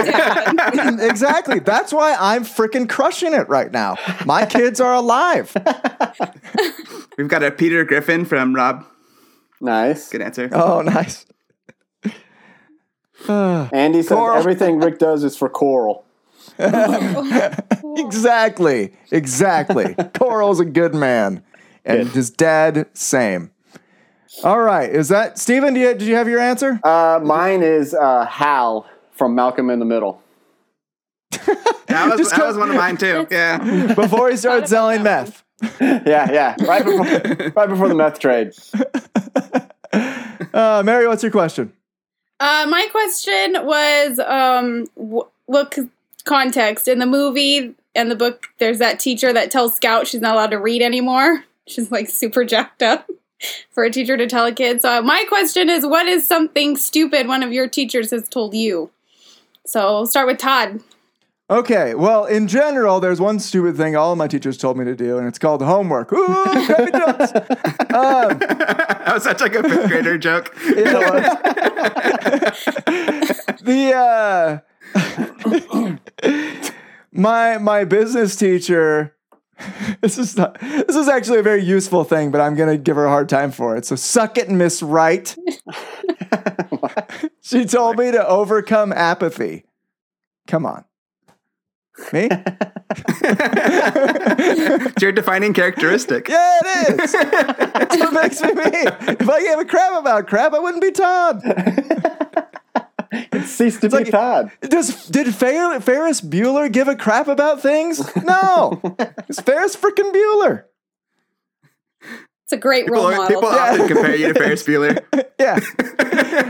dad.
exactly. That's why I'm freaking crushing it right now. My kids are alive.
We've got a Peter Griffin from Rob.
Nice.
Good answer.
Oh, nice.
Andy says
Coral.
everything Rick does is for Coral.
Exactly. Exactly. Coral's a good man. And
Good.
his dad, same. All right. Is that Steven? Do you, did you have your answer?
Uh, mine is uh, Hal from Malcolm in the Middle.
That was, that was one of mine too. Yeah.
Before he started selling meth.
Yeah, yeah. Right before, right before the meth trade.
Uh, Mary, what's your question?
Uh, my question was, um, w- look, context in the movie and the book. There's that teacher that tells Scout she's not allowed to read anymore. She's like super jacked up for a teacher to tell a kid. So my question is, what is something stupid one of your teachers has told you? So we'll start with Todd.
Okay, well, in general, there's one stupid thing all of my teachers told me to do, and it's called homework. Ooh, crappy jokes. Um,
that was such like a fifth grader joke.
the uh, my my business teacher. This is not. This is actually a very useful thing, but I'm gonna give her a hard time for it. So suck it, Miss Wright. she told me to overcome apathy. Come on, me?
It's your defining characteristic.
Yeah, it is. That's what makes me me. If I gave a crap about crap, I wouldn't be Todd.
Cease to be
like-
Todd.
Does did Fer- Ferris Bueller give a crap about things? No, it's Ferris freaking Bueller.
It's a great
People,
role model.
people often compare you to Ferris Bueller.
Yeah,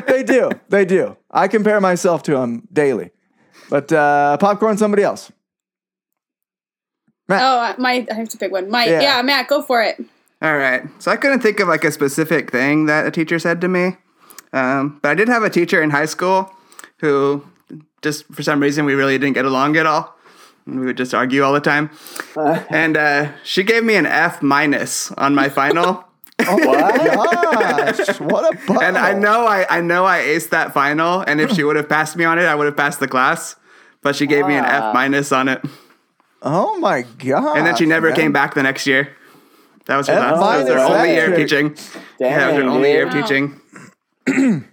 they do. They do. I compare myself to him daily. But uh, popcorn, somebody else. Matt.
oh, uh, my, I have to pick one. My,
Yeah.
yeah. Matt, go for it.
All right. So I couldn't think of like a specific thing that a teacher said to me. Um, but I did have a teacher in high school who just for some reason we really didn't get along at all. We would just argue all the time. and uh, she gave me an F minus on my final.
oh What?
Gosh, what a
and I know I, I know I aced that final. And if she would have passed me on it, I would have passed the class. But she gave me an. F minus on it.
Oh my god!
And then she never came back the next year. That was her, last, that was her only year of teaching. yeah, that was her
Dang,
only year of
dude.
teaching.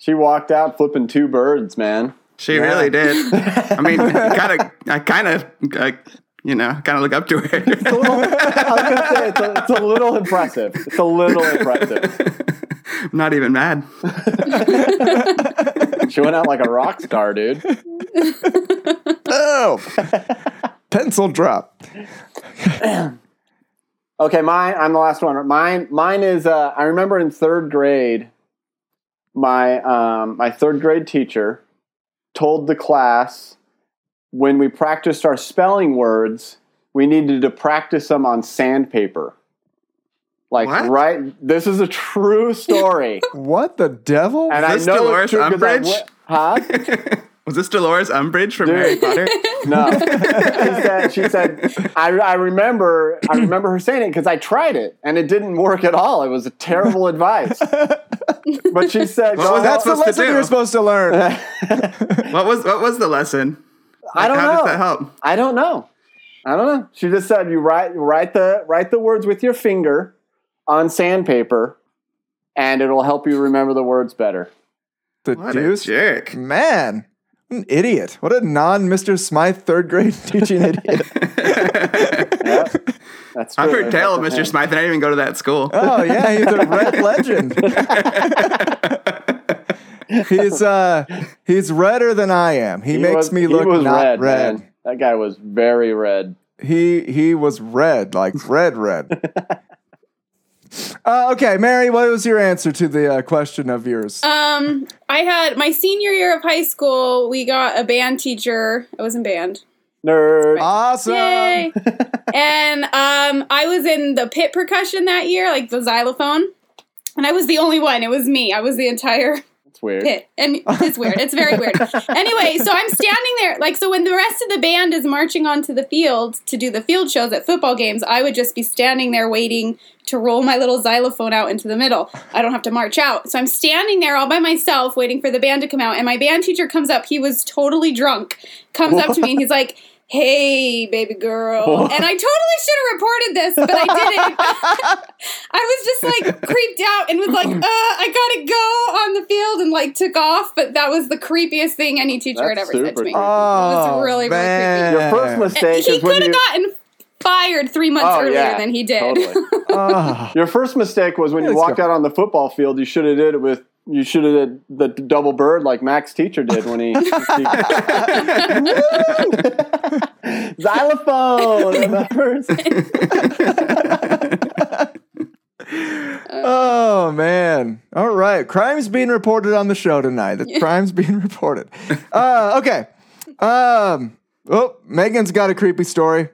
She walked out flipping two birds, man.
She really did. I mean, kind of, I kind of, you know, kind of look up to her.
I was gonna say it's a, it's a little impressive. It's a little impressive.
I'm not even mad.
She went out like a rock star, dude.
Oh, pencil drop.
Okay, mine. I'm the last one. Mine. Mine is. Uh, I remember in third grade, my um, my third grade teacher told the class when we practiced our spelling words, we needed to practice them on sandpaper. Like
What?
right. This is a true story,
What the devil?
and
Is
I know
Dolores
it's true I
Umbridge?
went- huh?
Was this Dolores Umbridge from
Dude.
Harry Potter?
No, she said. She said. I, I remember. I remember her saying it because I tried it and it didn't work at all. It was a terrible advice. But she said,
What
"Go
was
That's the
supposed to
lesson
do?
you're supposed to learn.
What was what was the lesson?
I don't
How
know.
does that help?
I don't know. I don't know. She just said you write write the write the words with your finger on sandpaper, and it'll help you remember the words better.
The
What a
deuce?
jerk.
Man, what an idiot. What a non Mr. Smythe third grade teaching idiot.
Yep. That's true.
I've heard
That's
tell of Mr. Smythe, and I didn't even go to that school.
Oh yeah, he's a red legend. he's uh he's redder than I am. He,
He
makes
was-
me look not red.
red. That guy was very red.
He he was red, like red red. Uh, okay, Mary, what was your answer to the uh, question of yours?
Um, I had my senior year of high school. We got a band teacher. I was in band.
Nerd.
awesome.
Yay! and um, I was in the pit percussion that year, like the xylophone. And I was the only one. It was me. I was the entire
It's weird.
pit. And it's weird. It's very weird. anyway, so I'm standing there. Like, so when the rest of the band is marching onto the field to do the field shows at football games, I would just be standing there waiting to roll my little xylophone out into the middle. I don't have to march out. So I'm standing there all by myself waiting for the band to come out. And my band teacher comes up. He was totally drunk. Comes up to me and he's like, Hey, baby girl. And I totally should have reported this, but I didn't. I was just like creeped out and was like, uh, I gotta go on the field and like took off. But that was the creepiest thing any teacher had ever said to
super
me.
it
was
really, really
creepy.
Your first mistake
he
is
could have
you.
gotten fired three months
Oh,
earlier
yeah,
than he did.
Totally.
Oh.
Your first mistake was when
Yeah,
you walked
go.
out on the football field. You should have did it with. You should have did the double bird like Max teacher did when he. Xylophone.
Oh man! All right, crimes being reported on the show tonight. The crimes being reported. Uh, okay. Um. Oh, Megan's got a creepy story.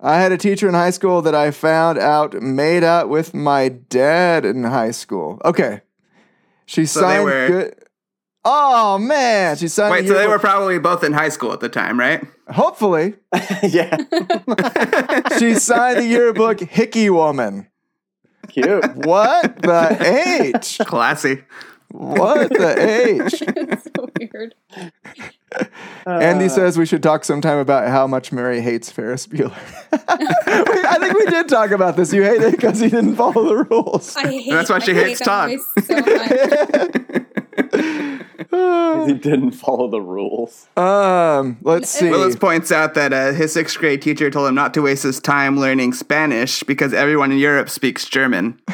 I had a teacher in high school that I found out made out with my dad in high school. Okay. She
they
signed
were-
good. Oh man, she signed.
Wait, so they were probably both in high school at the time, right?
hopefully
yeah.
she signed the yearbook Hickey Woman.
Cute.
What the H?
Classy.
What the H?
it's so weird.
Andy
Uh,
says we should talk sometime about how much Mary hates Ferris Bueller. We- I think we did talk about this. You hate it because he didn't follow the rules.
I hate.
That's why she
hate
hates
that
Todd.
voice So
he didn't follow the rules.
um, let's see.
Willis points out that uh, his sixth grade teacher told him not to waste his time learning Spanish because everyone in Europe speaks German.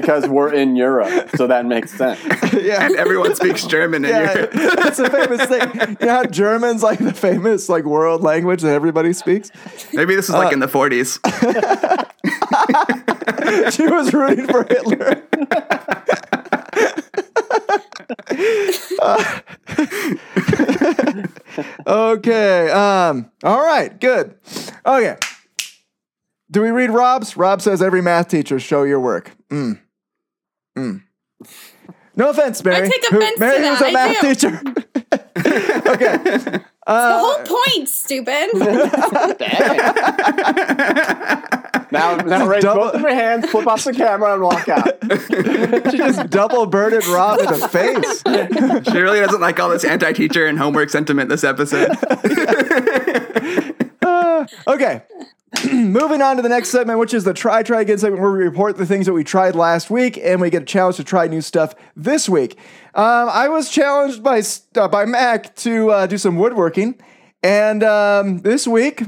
Because we're in Europe, so that makes sense.
yeah,
And everyone speaks German in
yeah,
Europe.
it's a famous thing. You know how German's like the famous like world language that everybody speaks.
Maybe this is like in the 40s.
She was rooting for Hitler. okay. Um. All right. Good. Okay. Do we read Rob's? Rob says every math teacher show your work. Mm. Mm. No offense, Mary.
I take
Who-
offense to
Mary was a
that. I
math
do.
teacher. okay.
the
Uh,
whole point, stupid.
Now, now raise
Double-
both of your hands, flip off the camera, and walk out.
she just double birded Rob in the face.
She really doesn't like all this anti teacher and homework sentiment this episode.
Okay. Moving on to the next segment, which is the Try Try Again segment, where we report the things that we tried last week and we get a challenge to try new stuff this week. Um, I was challenged by uh, by Mac to uh, do some woodworking, and um, this week,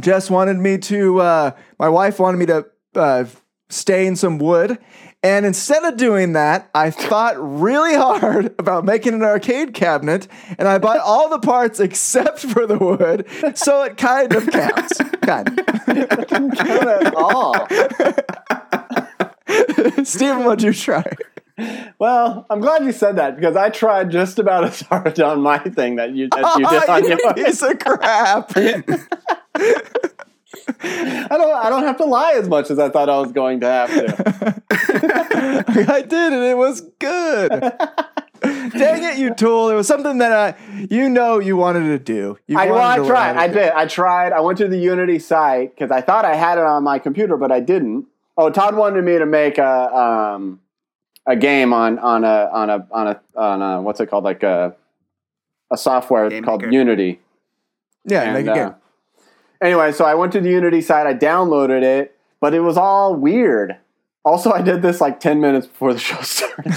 Jess wanted me to. Uh, my wife wanted me to uh, stain some wood. And instead of doing that, I thought really hard about making an arcade cabinet, and I bought all the parts except for the wood, so it kind of counts. Kind of.
Not at all.
Stephen, what'd you try?
Well, I'm glad you said that because I tried just about as hard on my thing that you, that you oh, did on
you
yours.
piece of crap.
I don't. I don't have to lie as much as I thought I was going to have to.
I did, and it was good. Dang it, you tool! It was something that I, you know, you wanted to do. You
I, well, I tried. I did. I tried. I went to the Unity site because I thought I had it on my computer, but I didn't. Oh, Todd wanted me to make a um, a game on on a on a on a on a what's it called like a a software
Game
called
Maker.
Unity.
Yeah,
And,
make a
uh,
game.
Anyway, so I went to the Unity site, I downloaded it, but it was all weird. Also, I did this like 10 minutes before the show started.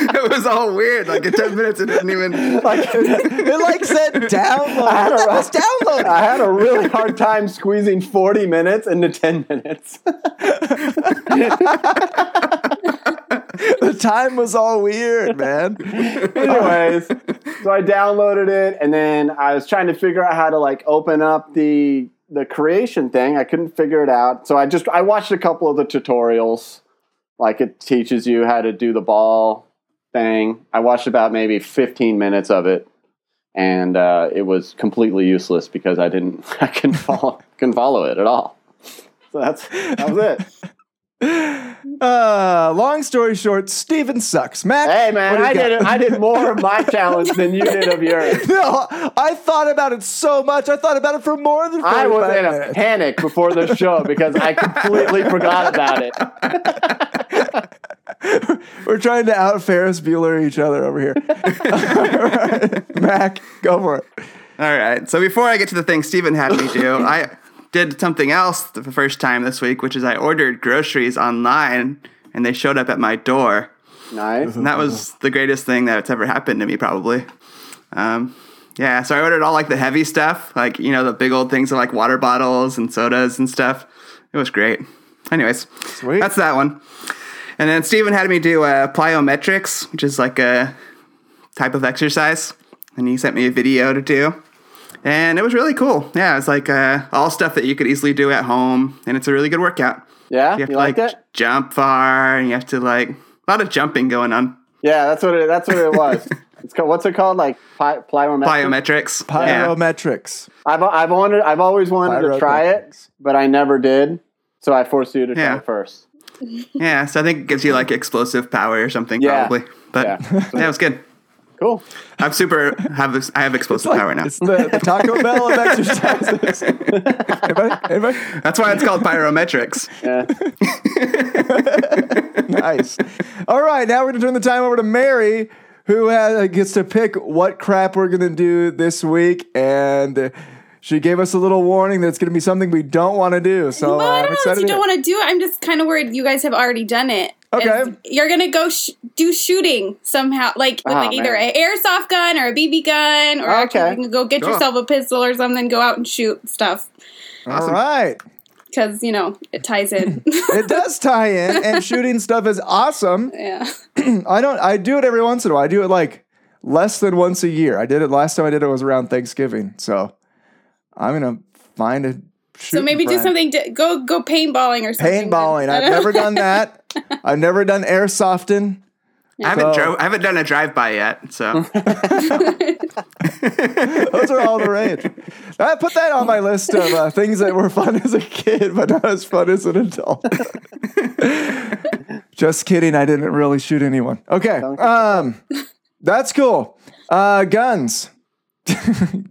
it was all weird. Like in ten minutes, it didn't even.
like,
It like said download.
I had a-
Let's download.
I had a really hard time squeezing 40 minutes into 10 minutes.
The time was all weird, man.
Anyways, so I downloaded it and then I was trying to figure out how to like open up the the creation thing. I couldn't figure it out. So I just I watched a couple of the tutorials. Like it teaches you how to do the ball thing. I watched about maybe 15 minutes of it and uh, it was completely useless because I didn't I couldn't follow couldn't follow it at all. So that's that was it.
Uh, long story short, Steven sucks. Matt,
Hey
what
man,
do you
I
got?
did I did more of my challenge than you did of yours.
No, I thought about it so much. I thought about it for more than
I was in a panic before the show because I completely forgot about it.
We're trying to out Ferris Bueller each other over here. All right, Mac, go for it.
All right. So before I get to the thing Steven had me do, I did something else the first time this week, which is I ordered groceries online and they showed up at my door.
Nice.
And that was the greatest thing that's ever happened to me, probably. Um, yeah, so I ordered all like the heavy stuff, like, you know, the big old things like water bottles and sodas and stuff. It was great. Anyways,
Sweet.
that's that one. And then Steven had me do uh, plyometrics, which is like a type of exercise. And he sent me a video to do. And it was really cool. Yeah, it's like uh, all stuff that you could easily do at home. And it's a really good workout.
Yeah,
You
you,
have to
liked
like
it?
jump far and you have to like a lot of jumping going on.
Yeah, that's what it. That's what it was. it's called. What's it called? Like ply, plyometrics.
Plyometrics. Yeah.
I've I've wanted. I've always wanted to try it, but I never did. So I forced you to try
Yeah.
it first.
Yeah, so I think it gives you like explosive power or something
Yeah.
probably. But
Yeah.
yeah. it was good.
Cool.
I'm super have this I have explosive power now.
It's the, the Taco Bell of exercises. anybody? Anybody?
That's why it's called pyrometrics.
Yeah.
Nice. All right, now we're going to turn the time over to Mary, who has, gets to pick what crap we're going to do this week. And uh, she gave us a little warning that it's going to be something we don't want to do. So
Well,
uh,
I
I'm
don't know
excited.
if you don't want to do it. I'm just kind of worried you guys have already done it.
Okay.
You're gonna go sh- do shooting somehow, like with
Oh,
like either
man.
an airsoft gun or a BB gun, or actually
Okay.
you can go get
Cool.
yourself a pistol or something, go out and shoot stuff
All right.
because you know it ties in.
It does tie in, and shooting stuff is awesome.
yeah.
I don't. I do it every once in a while. I do it like less than once a year. I did it last time I did it was around Thanksgiving. So I'm gonna find a.
So maybe do something. To, go go paintballing or something.
Paintballing. I've never done that. I've never done airsofting.
I haven't
So-
drove I haven't done a drive by yet, so
Those are all the rage. I put that on my list of uh, things that were fun as a kid, but not as fun as an adult. Just kidding. I didn't really shoot anyone. Okay. Um, that's cool. Uh, guns.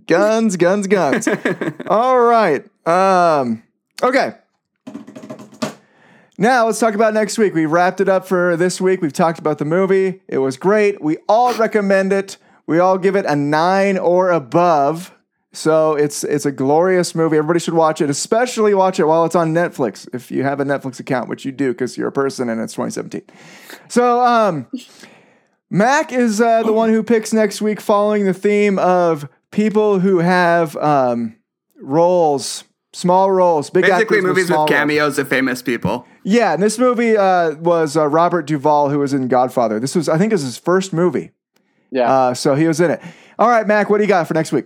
guns, guns, guns. All right. Um, okay. Now let's talk about next week. We wrapped it up for this week. We've talked about the movie. It was great. We all recommend it. We all give it a nine or above. So it's it's a glorious movie. Everybody should watch it, especially watch it while it's on Netflix. If you have a Netflix account, which you do because you're a person and it's 2017. So um, Mac is uh, the one who picks next week, following the theme of people who have um, roles, small roles, big
basically
actors
movies
small
with
roles.
cameos of famous people.
Yeah, and this movie uh, was uh, Robert Duvall, who was in Godfather. This was, I think, it was his first movie.
Yeah.
Uh, so he was in it. All right, Mac, what do you got for next week?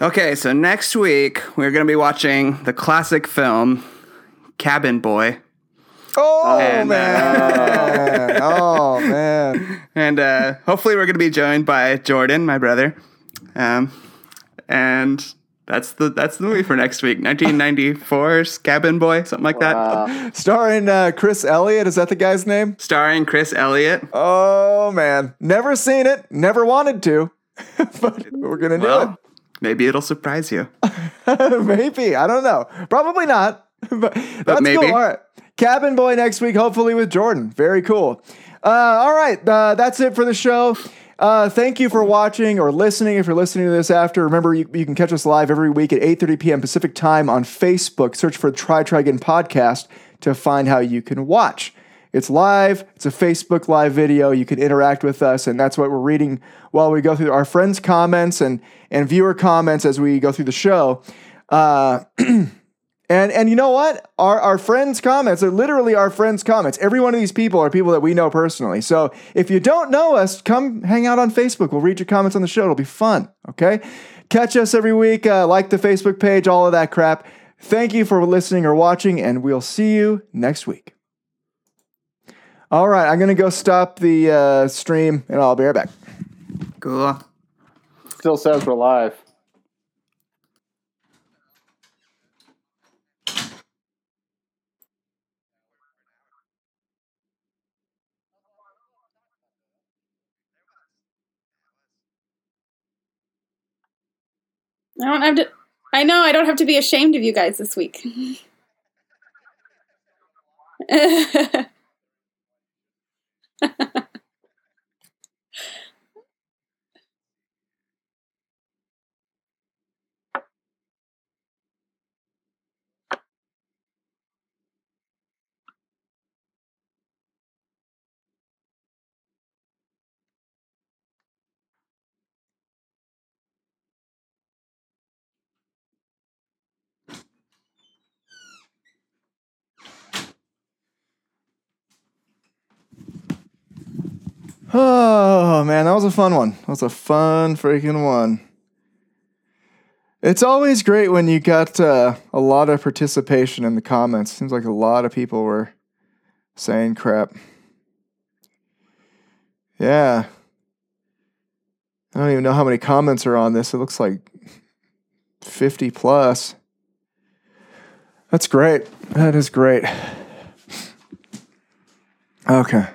Okay, so next week we're gonna be watching the classic film Cabin Boy.
Oh
And, uh,
man! oh man!
And uh, hopefully we're gonna be joined by Jordan, my brother. Um, and that's the that's the movie for next week. 1994's Cabin Boy, something like that.
Uh,
Starring uh, Chris Elliott. Is that the guy's name?
Starring Chris Elliott.
Oh man! Never seen it. Never wanted to, but we're gonna do
Well, maybe it'll surprise you.
maybe I don't know. Probably not. but that's
maybe.
cool. All right. Cabin Boy next week, hopefully with Jordan. Very cool. Uh, all right, uh, that's it for the show. Uh, thank you for watching or listening. If you're listening to this after, remember you, you can catch us live every week at 8:30 p.m. Pacific time on Facebook. Search for Try Try Again podcast to find how you can watch. It's live. It's a Facebook live video. You can interact with us, and that's what we're reading while we go through our friends' comments and and viewer comments as we go through the show. Uh, And and you know what? Our our friends' comments are literally our friends' comments. Every one of these people are people that we know personally. So if you don't know us, come hang out on Facebook. We'll read your comments on the show. It'll be fun. Okay. Catch us every week. Uh, like the Facebook page. All of that crap. Thank you for listening or watching, and we'll see you next week. All right, I'm gonna go stop the uh, stream, and I'll be right back.
Cool.
Still says we're live.
I don't have to. I know I don't have to be ashamed of you guys this week.
Oh man, that was a fun one. That was a fun freaking one. It's always great when you got uh, a lot of participation in the comments. Seems like a lot of people were saying crap. Yeah. I don't even know how many comments are on this. It looks like 50 plus. That's great. That is great. Okay.